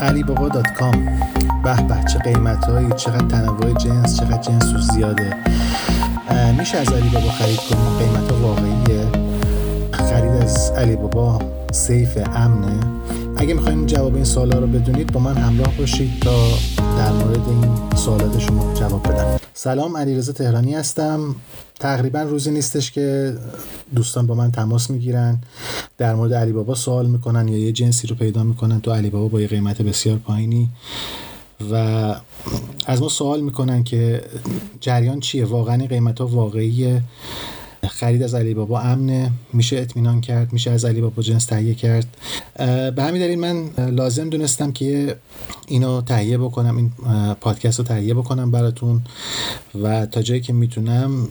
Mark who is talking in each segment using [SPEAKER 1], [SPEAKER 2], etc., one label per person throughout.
[SPEAKER 1] alibaba.com به به چه قیمت هایی چقدر تنوع جنس چقدر جنس زیاده. میشه از علی بابا خرید کنیم؟ قیمت ها واقعیه. خرید از علی بابا سیف امنه. اگه می‌خواین جواب این سوالا رو بدونید با من همراه باشید تا در مورد این سوالات شما جواب بدم. سلام علیرضا تهرانی هستم. تقریبا روزی نیستش که دوستان با من تماس می‌گیرن. در مورد علی بابا سوال می‌کنن یا یه جنسی رو پیدا می‌کنن. تو علی بابا با یه قیمت بسیار پایینی. و از ما سوال می‌کنن که جریان چیه؟ واقعا قیمت ها واقعیه؟ خرید از علی بابا امنه میشه اطمینان کرد میشه از علی بابا جنس تهیه کرد. به همین دلیل من لازم دونستم که اینو تهیه بکنم این پادکست رو تهیه بکنم براتون و تا جایی که می‌تونم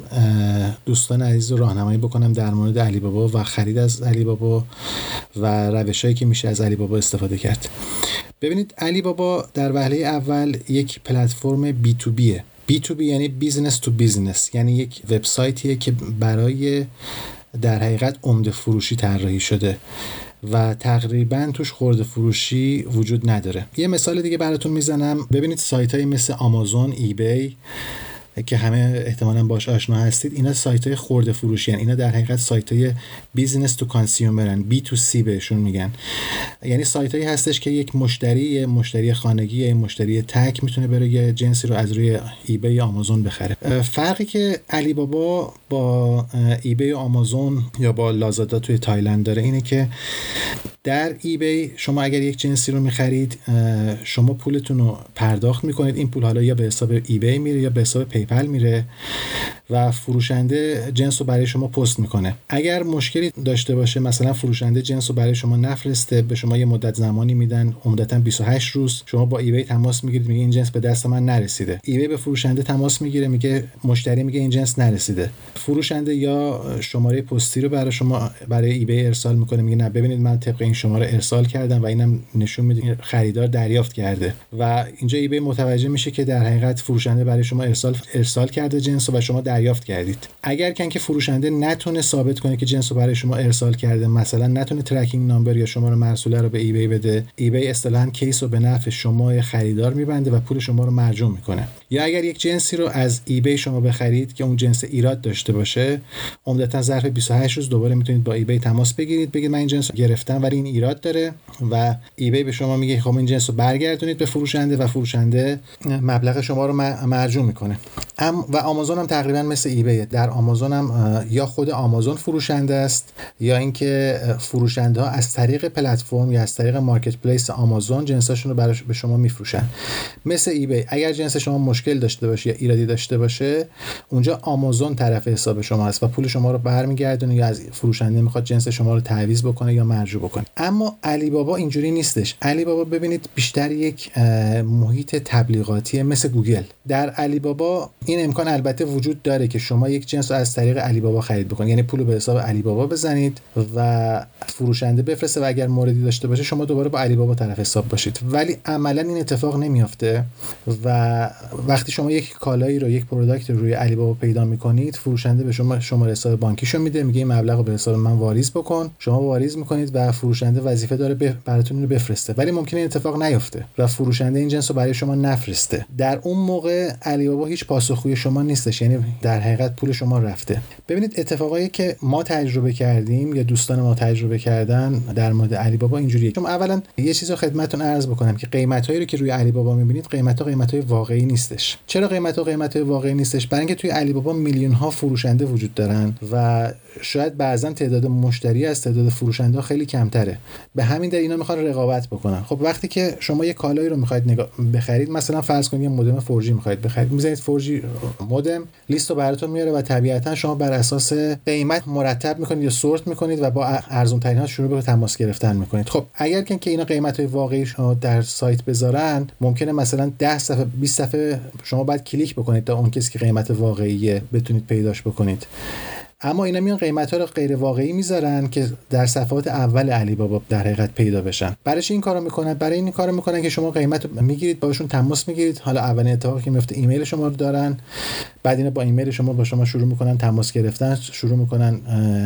[SPEAKER 1] دوستان عزیز رو راهنمایی بکنم در مورد علی بابا و خرید از علی بابا و روشهایی که میشه از علی بابا استفاده کرد. ببینید علی بابا در وهله اول یک پلتفرم بی تو بیه بی تو بی یعنی بیزنس تو بیزنس یعنی یک وبسایتیه که برای در حقیقت عمده فروشی طراحی شده و تقریبا توش خورده فروشی وجود نداره. یه مثال دیگه براتون می‌زنم. ببینید سایت های مثل آمازون eBay که همه احتمالا باش آشنا هستید اینا سایت های خورده فروشی هن. اینا در حقیقت سایت های business to consumer ن B2C بهشون میگن. یعنی سایت هایی هستش که یک مشتری مشتری خانگی یا مشتری تک می‌تونه بره یه جنسی رو از روی eBay آمازون بخره. فرقی که علی بابا با eBay آمازون یا با لازادا توی تایلند داره اینه که در eBay شما اگر یک جنسی رو می‌خرید شما پولتون رو پرداخت می‌کنید. این پول حالا یا به حساب eBay میره یا به حساب PayPal میره. و فروشنده جنس رو برای شما پست می‌کنه. اگر مشکلی داشته باشه مثلا فروشنده جنس رو برای شما نفرسته به شما یه مدت زمانی میدن عمدتا 28 روز شما با eBay تماس می‌گیرید میگه این جنس به دست من نرسیده. eBay به فروشنده تماس می‌گیره میگه مشتری میگه این جنس نرسیده. فروشنده یا شماره پستی رو برای شما برای eBay ارسال می‌کنه میگه نه ببینید من طبق این شماره ارسال کردم و اینم نشون میده خریدار دریافت کرده. و اینجا eBay متوجه میشه که در حقیقت فروشنده برای شما ارسال ارسال کرده جنس و شما دریافت کردید. اگر کن که فروشنده نتونه ثابت کنه که جنس رو برای شما ارسال کرده مثلا نتونه tracking number یا شما رو مرسوله رو به eBay بده eBay اصطلاحا case رو به نفع شما خریدار میبنده و پول شما رو مرجوع می‌کنه. یا اگر یک جنسی رو از eBay شما بخرید که اون جنس ایراد داشته باشه عمدتا ظرف 28 روز دوباره می‌تونید با eBay تماس بگیرید بگید من این جنس رو گرفتم ولی این ایراد داره و ایبی به شما میگه خب این جنس رو برگردونید به فروشنده و فروشنده مبلغ شما رو مرجوع می‌کنه. و آمازون هم تقریبا مثل ایبی. در آمازون هم یا خود آمازون فروشنده است یا اینکه فروشنده ها از طریق پلتفرم یا از طریق مارکت پلیس آمازون جنساشون رو برای به شما میفروشن. مثل ایبی. اگر جنس شما مشکل داشته باشه یا ایرادی داشته باشه اونجا آمازون طرف حساب شما است و پول شما رو برمیگردونه یا از فروشنده می‌خواد جنس شما رو تعویض بکنه یا مرجوع بکنه. اما علی بابا اینجوری نیستش. علی بابا ببینید بیشتر یک محیط تبلیغاتی مثل گوگل. در علی بابا این امکان البته وجود داره. که شما یک جنس رو از طریق علی بابا خرید بکنید. یعنی پول به حساب علی بابا بزنید و فروشنده بفرسته و اگر موردی داشته باشه شما دوباره با علی بابا طرف حساب باشید. ولی عملا این اتفاق نمیافته و وقتی شما یک کالایی رو یک product رو روی علی بابا پیدا می‌کنید فروشنده به شما شماره حساب بانکیشو میده میگه این مبلغ رو به حساب من واریز بکن. شما واریز می‌کنید و فروشنده وظیفه داره براتون رو بفرسته. ولی ممکنه این اتفاق نیفته و فروشنده این جنس رو برای شما نفرسته. در اون موقع علی بابا هیچ پاسخگوی شما نیستش. یعنی در حقیقت پول شما رفته. ببینید اتفاقایی که ما تجربه کردیم یا دوستان ما تجربه کردن در مورد علی بابا اینجوریه. چون اولا یه چیزو خدمتتون عرض بکنم که قیمت هایی رو که روی علی بابا می‌بینید قیمت ها قیمت های واقعی نیستش. چرا قیمت ها قیمت های واقعی نیستش؟ برای اینکه توی علی بابا میلیون ها فروشنده وجود دارن و شاید بعضا تعداد مشتری از تعداد فروشنده خیلی کمتره. به همین دلیل اینا می‌خوان رقابت بکنن. خب وقتی که شما یه کالایی رو می‌خواید نگاه بخرید مثلا فرض کنید یه مودم 4G می‌خواید بخرید. می‌زنید 4G مودم لیست رو براتون میاره و طبیعتا شما بر اساس قیمت مرتب می‌کنید یا سورت می‌کنید و با ارزون ترین ها شروع به تماس گرفتن می‌کنید. خب اگر که اینا قیمت های واقعی در سایت بذارن ممکنه مثلا 10 صفحه 20 صفحه شما باید کلیک بکنید تا اون کسی که قیمت واقعی بتونید پیداش بکنید. اما اینا میان قیمت ها رو غیر واقعی می‌ذارن که در صفحات اول علی بابا در حقیقت پیدا بشن. برای این کارو می‌کنن؟ برای این کارو می‌کنن که شما قیمت می‌گیرید باشون تماس می‌گیرید. حالا اولین اتفاقی که میفته ایمیل شما رو دارن. بعد اینا با ایمیل شما با شما شروع می‌کنن تماس گرفتن شروع می‌کنن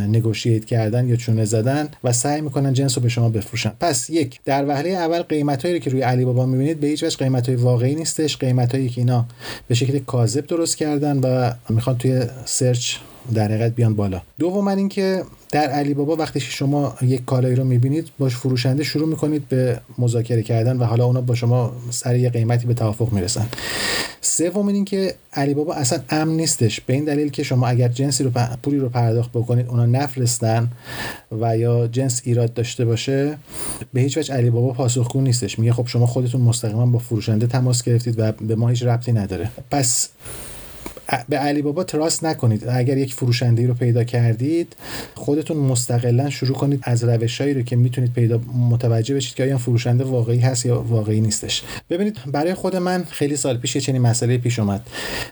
[SPEAKER 1] نگوشییت کردن یا چونه زدن و سعی می‌کنن جنس رو به شما بفروشن. پس یک در وهله اول قیمت هایی که روی علی بابا می‌بینید به هیچ وجه قیمت واقعی نیستش. قیمت هایی که اینا به شکل کاذب درست کردن و می‌خوان توی سرچ در حقیقت بیان بالا. دوم اینکه در علی بابا وقتی شما یک کالایی رو می‌بینید باش فروشنده شروع می‌کنید به مذاکره کردن و حالا اونا با شما سر یه قیمتی به توافق می‌رسن. سوم این که علی بابا اصلا امن نیستش به این دلیل که شما اگر جنسی رو پولی رو پرداخت بکنید اونا نفرستن و یا جنس ایراد داشته باشه به هیچ وجه علی بابا پاسخگو نیستش. میگه خب شما خودتون مستقیما با فروشنده تماس گرفتید و به ما هیچ ربطی نداره. پس به علی بابا تراست نکنید. اگر یک فروشنده رو پیدا کردید خودتون مستقلا شروع کنید از روشهایی رو که می‌تونید پیدا متوجه بشید که آیا فروشنده واقعی هست یا واقعی نیستش. ببینید برای خود من خیلی سال پیش چنین مسئله پیش اومد.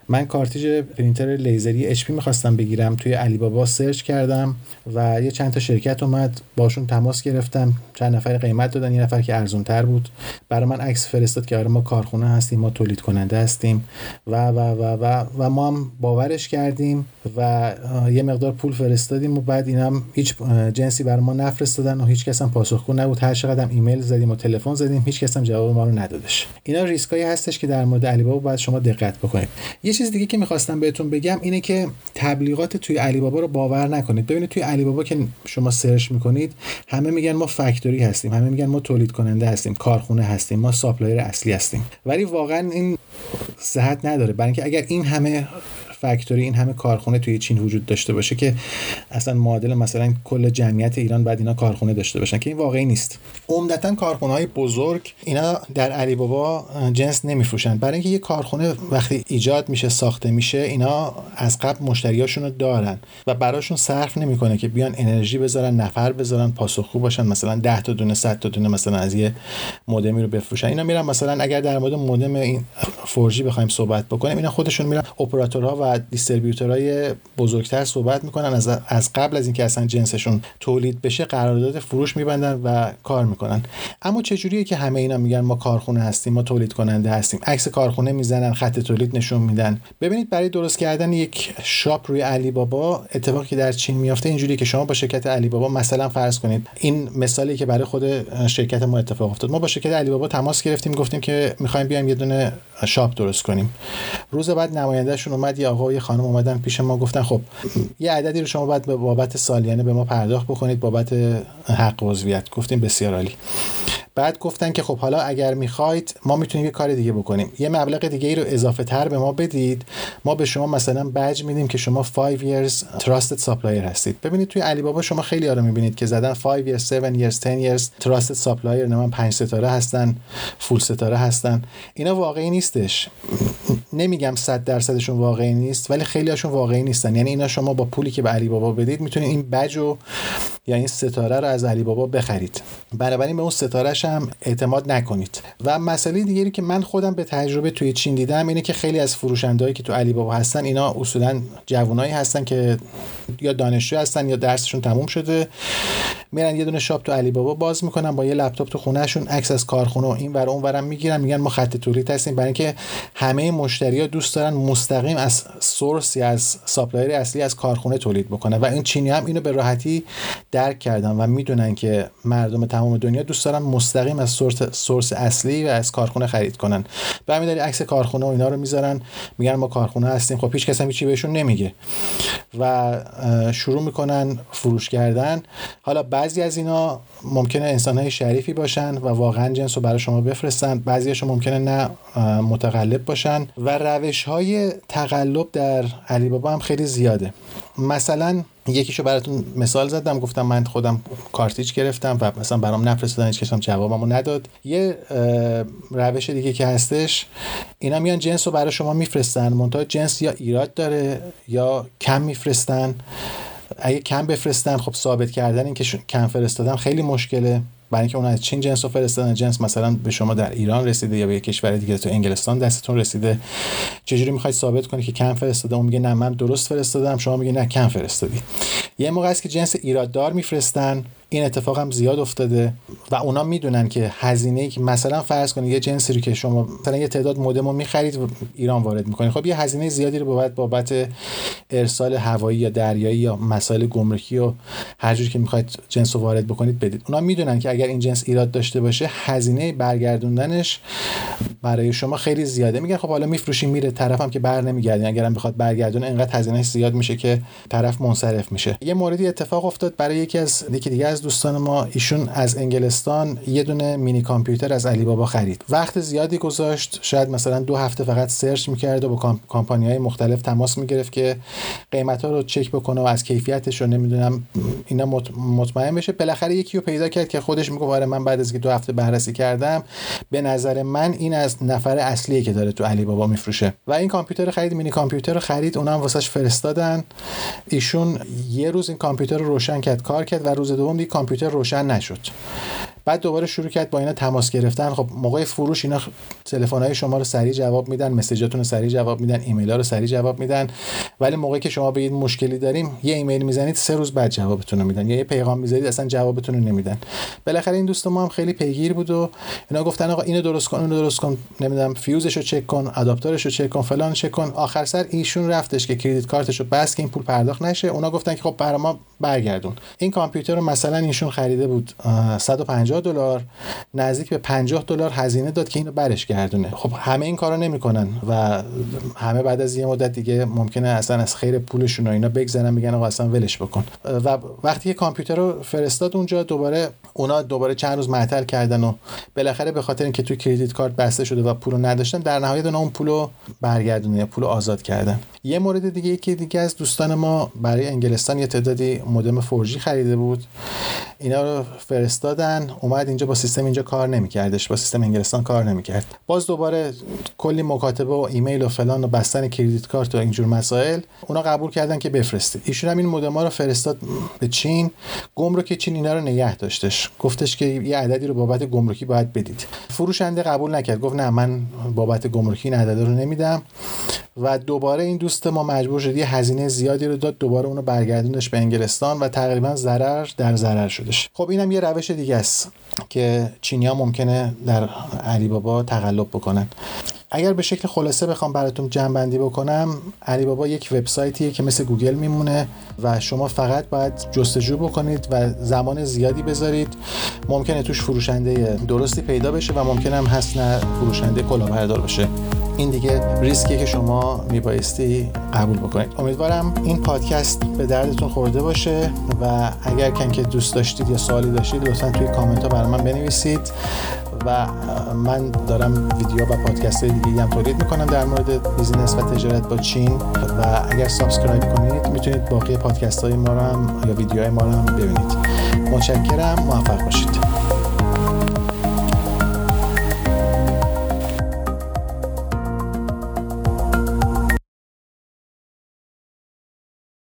[SPEAKER 1] من cartridge پرینتر لیزری HP می‌خواستم بگیرم توی علی بابا search کردم و یه چند تا شرکت اومد باشون تماس گرفتم. چند نفر قیمت دادن یه نفر که ارزون تر بود. برای من عکس فرستاد که آره ما کارخونه هستیم ما تولید کننده هستیم و و و و, و ما هم باورش کردیم و یه مقدار پول فرستادیم و بعد اینم هیچ جنسی بر ما نفرستادن و هیچ کس هم پاسخگو نبود. هر چقدر ایمیل زدیم و تلفن زدیم هیچ کس هم جواب ما رو ندادش. اینا ریسک‌هایی هستش که در مورد علی بابا باید شما دقت بکنید. یه چیز دیگه که می‌خواستم بهتون بگم اینه که تبلیغات توی علی بابا رو باور نکنید. ببینید توی علی بابا که شما search می‌کنید همه میگن ما factory هستیم همه میگن ما تولید کننده هستیم کارخونه هستیم ما supplier اصلی هستیم. ولی واقعا این صحت نداره. برای اینکه اگر این همه factory این همه کارخونه توی چین وجود داشته باشه که اصلا معادل مثلا کل جمعیت ایران بعد اینا کارخونه داشته باشن که این واقعی نیست. عمدتا کارخونه های بزرگ اینا در علی بابا جنس نمیفروشن. برای اینکه یه کارخونه وقتی ایجاد میشه ساخته میشه اینا از قبل مشتریاشون رو دارن و براشون صرف نمی‌کنه که بیان انرژی بذارن نفر بذارن پاسخگو باشن مثلا 10 تا دونه 100 تا دونه مثلا از یه مودمی رو بفروشن. اینا میرن مثلا اگر در مورد مودم این فورجی بخوایم صحبت بکنیم اینا خودشون میرن اپراتورها و دیستریبیوتورهای بزرگتر صحبت می‌کنن. از از قبل از اینکه اصلا جنسشون تولید بشه قرارداد فروش میبندن و کار می‌کنن. اما چه جوریه که همه اینا میگن ما کارخونه هستیم ما تولید کننده هستیم. عکس کارخونه می‌زنن خط تولید نشون میدن. ببینید برای درست کردن یک شاپ روی علی بابا اتفاقی که در چین میافته. اینجوریه که شما با شرکت علی بابا مثلا فرض کنید این مثالی که برای خود شرکت ما اتفاق افتاد. ما با شرکت علی بابا تماس گرفتیم گفتیم که می‌خوایم بیایم یه دونه شاپ درست کنیم. روز بعد نمایندهشون اومد یه آقا یه خانم اومدن پیش ما گفتن خب یه عددی رو شما باید بابت سالیانه به ما پرداخت بکنید بابت حق عضویت. گفتیم بسیار عالی. بعد گفتن که خب حالا اگر می‌خواید ما می‌تونیم یه کار دیگه بکنیم. یه مبلغ دیگه ای رو اضافه تر به ما بدید. ما به شما مثلا بج میدیم که شما 5 years trusted supplier هستید. ببینید توی علی بابا شما خیلی رو می‌بینید که زدن 5 years 7 years 10 years trusted supplier نه من 5 ستاره هستن فول ستاره هستن. اینا واقعی نیستش. نمیگم 100 درصدشون واقعی نیست ولی خیلی هاشون واقعی نیستن. یعنی اینا شما با پولی که به علی بابا بدید می‌تونید این بج و یا این ستاره رو از علی بابا بخرید. بنابراین به اون ستارهش هم اعتماد نکنید. و مسئله دیگری که من خودم به تجربه توی چین دیدم اینه که خیلی از فروشندهایی که تو علی بابا هستن اینا اصولا جوانایی هستن که یا دانشجو هستن یا درسشون تموم شده. میرن یه دونه shop تو علی بابا باز می‌کنن با یه لپتاپ تو خونهشون عکس از کارخونه و این ور اون ورم می‌گیرن میگن ما خط تولید هستیم. برای اینکه همه مشتریا دوست دارن مستقیم از source ی از supplier اصلی از کارخونه تولید بکنن. و این چینی هم اینو به راحتی درک کردن و می‌دونن که مردم تمام دنیا دوست دارن مستقیم از سورس, سورس اصلی و از کارخونه خرید کنن. و همین عکس کارخونه و اینا رو می‌ذارن میگن ما کارخونه هستیم. خب هیچ کس هم بهشون نمیگه. و شروع می‌کنن فروش کردن. حالا بعضی از اینا ممکنه انسان های شریفی باشن و واقعا جنس رو برای شما بفرستن بعضیشون ممکنه نه متقلب باشن. و روش های تقلب در علی بابا هم خیلی زیاده. مثلا یکیشو براتون مثال زدم گفتم من خودم کارتیج گرفتم و مثلا برام نفرستادن هیچ کسم جوابمو نداد. یه روش دیگه که هستش اینا میان جنس رو برای شما میفرستن منتها جنس یا ایراد داره یا کم میفرستن. اگه کم بفرستن خب ثابت کردن این که کم فرستادن خیلی مشکله. برای اینکه اون از چین جنس رو فرستادن جنس مثلا به شما در ایران رسیده یا به کشور دیگه تو انگلستان دستتون رسیده. چجوری می‌خواید ثابت کنید که کم فرستاده اون میگه نه من درست فرستادم. شما میگه نه کم فرستادی. یه موقع است که جنس ایراددار میفرستن. این اتفاق هم زیاد افتاده و اونا می‌دونن که هزینه که مثلا فرض کنید یه جنسی رو که شما مثلا یه تعداد مودم رو می‌خرید و ایران وارد می‌کنید خب یه هزینه زیادی رو بابت بابت ارسال هوایی یا دریایی یا مسائل گمرکی و هر جوری که می‌خواید جنس رو وارد بکنید بدید. اونا می‌دونن که اگر این جنس ایراد داشته باشه هزینه برگردوندنش برای شما خیلی زیاده. میگن خب حالا میفروشیم میره. طرفم که بر نمیگردین اگرم بخواد برگردونه انقدر هزینهش زیاد میشه که طرف منصرف میشه. یه موردی اتفاق افتاد برای یکی از یکی دیگه از دوستان ما ایشون از انگلستان یه دونه مینی کامپیوتر از علی بابا خرید. وقت زیادی گذاشت. شاید مثلا دو هفته فقط سرچ می‌کرد و با کامپانی های مختلف تماس می‌گرفت که قیمت ها رو چک بکنه و از کیفیتش رو نمی‌دونم اینا مطمئن بشه. بالاخره یکی رو پیدا کرد که خودش میگه آره من بعد از که دو هفته بررسی کردم به نظر من این از نفر اصلیه که داره تو علی بابا میفروشه. و این کامپیوتر خرید مینی کامپیوتر رو خرید. اونم واسش فرستادن. ایشون یه روز این کامپیوتر رو روشن کرد کار کرد و روز دوم کامپیوتر روشن نشد. بعد دوباره شروع کرد با اینا تماس گرفتن. خب موقع فروش اینا تلفن های شما رو سریع جواب میدن مسیجاتون رو سریع جواب میدن ایمیل ها رو سریع جواب میدن. ولی موقعی که شما بگید مشکلی داریم یه ایمیل می‌زنید سه روز بعد جوابتون رو میدن. یا یه پیغام می‌ذارید اصلا جوابتون رو نمیدن. بالاخره این دوست ما هم خیلی پیگیر بود و اینا گفتن آقا اینو درست کن اونو درست کن نمی‌دونم فیوزش رو چک کن آداپتورش رو چک کن فلان چک کن. آخر سر ایشون رفتش که credit card ش رو بست که این پول پرداخت نشه. اونا گفتن که خب برای ما برگردون این کامپیوتر رو مثلا ایشون خریده بود 150 دلار. نزدیک به 50 دلار هزینه داد که اینو برش گردونه. خب همه این کارو نمی‌کنن و همه بعد از یه مدت دیگه ممکنه اصلا از خیر پولشون و اینا بگذرن میگن آقا اصلا ولش بکن. و وقتی که کامپیوتر رو فرستاد اونجا دوباره اونا دوباره چند روز معطل کردن و بالاخره به خاطر اینکه توی credit card بسته شده و پولو نداشتن در نهایت اون پولو برگردونه یا پولو آزاد کردن. یه مورد دیگه که دیگه از دوستان ما برای انگلستان یه تعدادی مودم 4G خریده بود. اینا رو فرستادن اومد اینجا با سیستم اینجا کار نمیکردش با سیستم انگلستان کار نمی‌کرد. باز دوباره کلی مکاتبه و ایمیل و فلان و بستن credit card و اینجور مسائل اونا قبول کردن که بفرستید ایشون هم این مودم رو فرستاد به چین. گمرک چین اینا رو نگه داشتش. گفتش که یه عددی رو بابت گمرکی باید بدید. فروشنده قبول نکرد. گفت نه من بابت گمرکی این رو نمیدم. و دوباره این دوست ما مجبور شد یه هزینه زیادی رو داد دوباره اونو برگردونش به انگلستان و تقریبا ضرر در ضرر شدش. خب اینم یه روش دیگه است که چینیا ممکنه در علی بابا تقلب بکنن. اگر به شکل خلاصه بخوام براتون جمع بندی بکنم علی بابا یک وبسایتیه که مثل گوگل میمونه و شما فقط باید جستجو بکنید و زمان زیادی بذارید. ممکنه توش فروشنده درستی پیدا بشه و ممکنه هم هست نه فروشنده کلاهبردار بشه. این دیگه ریسکیه که شما میبایستی قبول بکنید امیدوارم این پادکست به دردتون خورده باشه و اگر کن که دوست داشتید یا سوالی داشتید لطفا توی کامنت ها برای من بنویسید و من دارم ویدیو و پادکست های دیگه هم تولید می‌کنم در مورد business و تجارت با چین و اگر subscribe کنید می‌تونید باقی پادکست های ما رو هم یا ویدیوهای ما رو هم ببینید. متشکرم موفق باشید.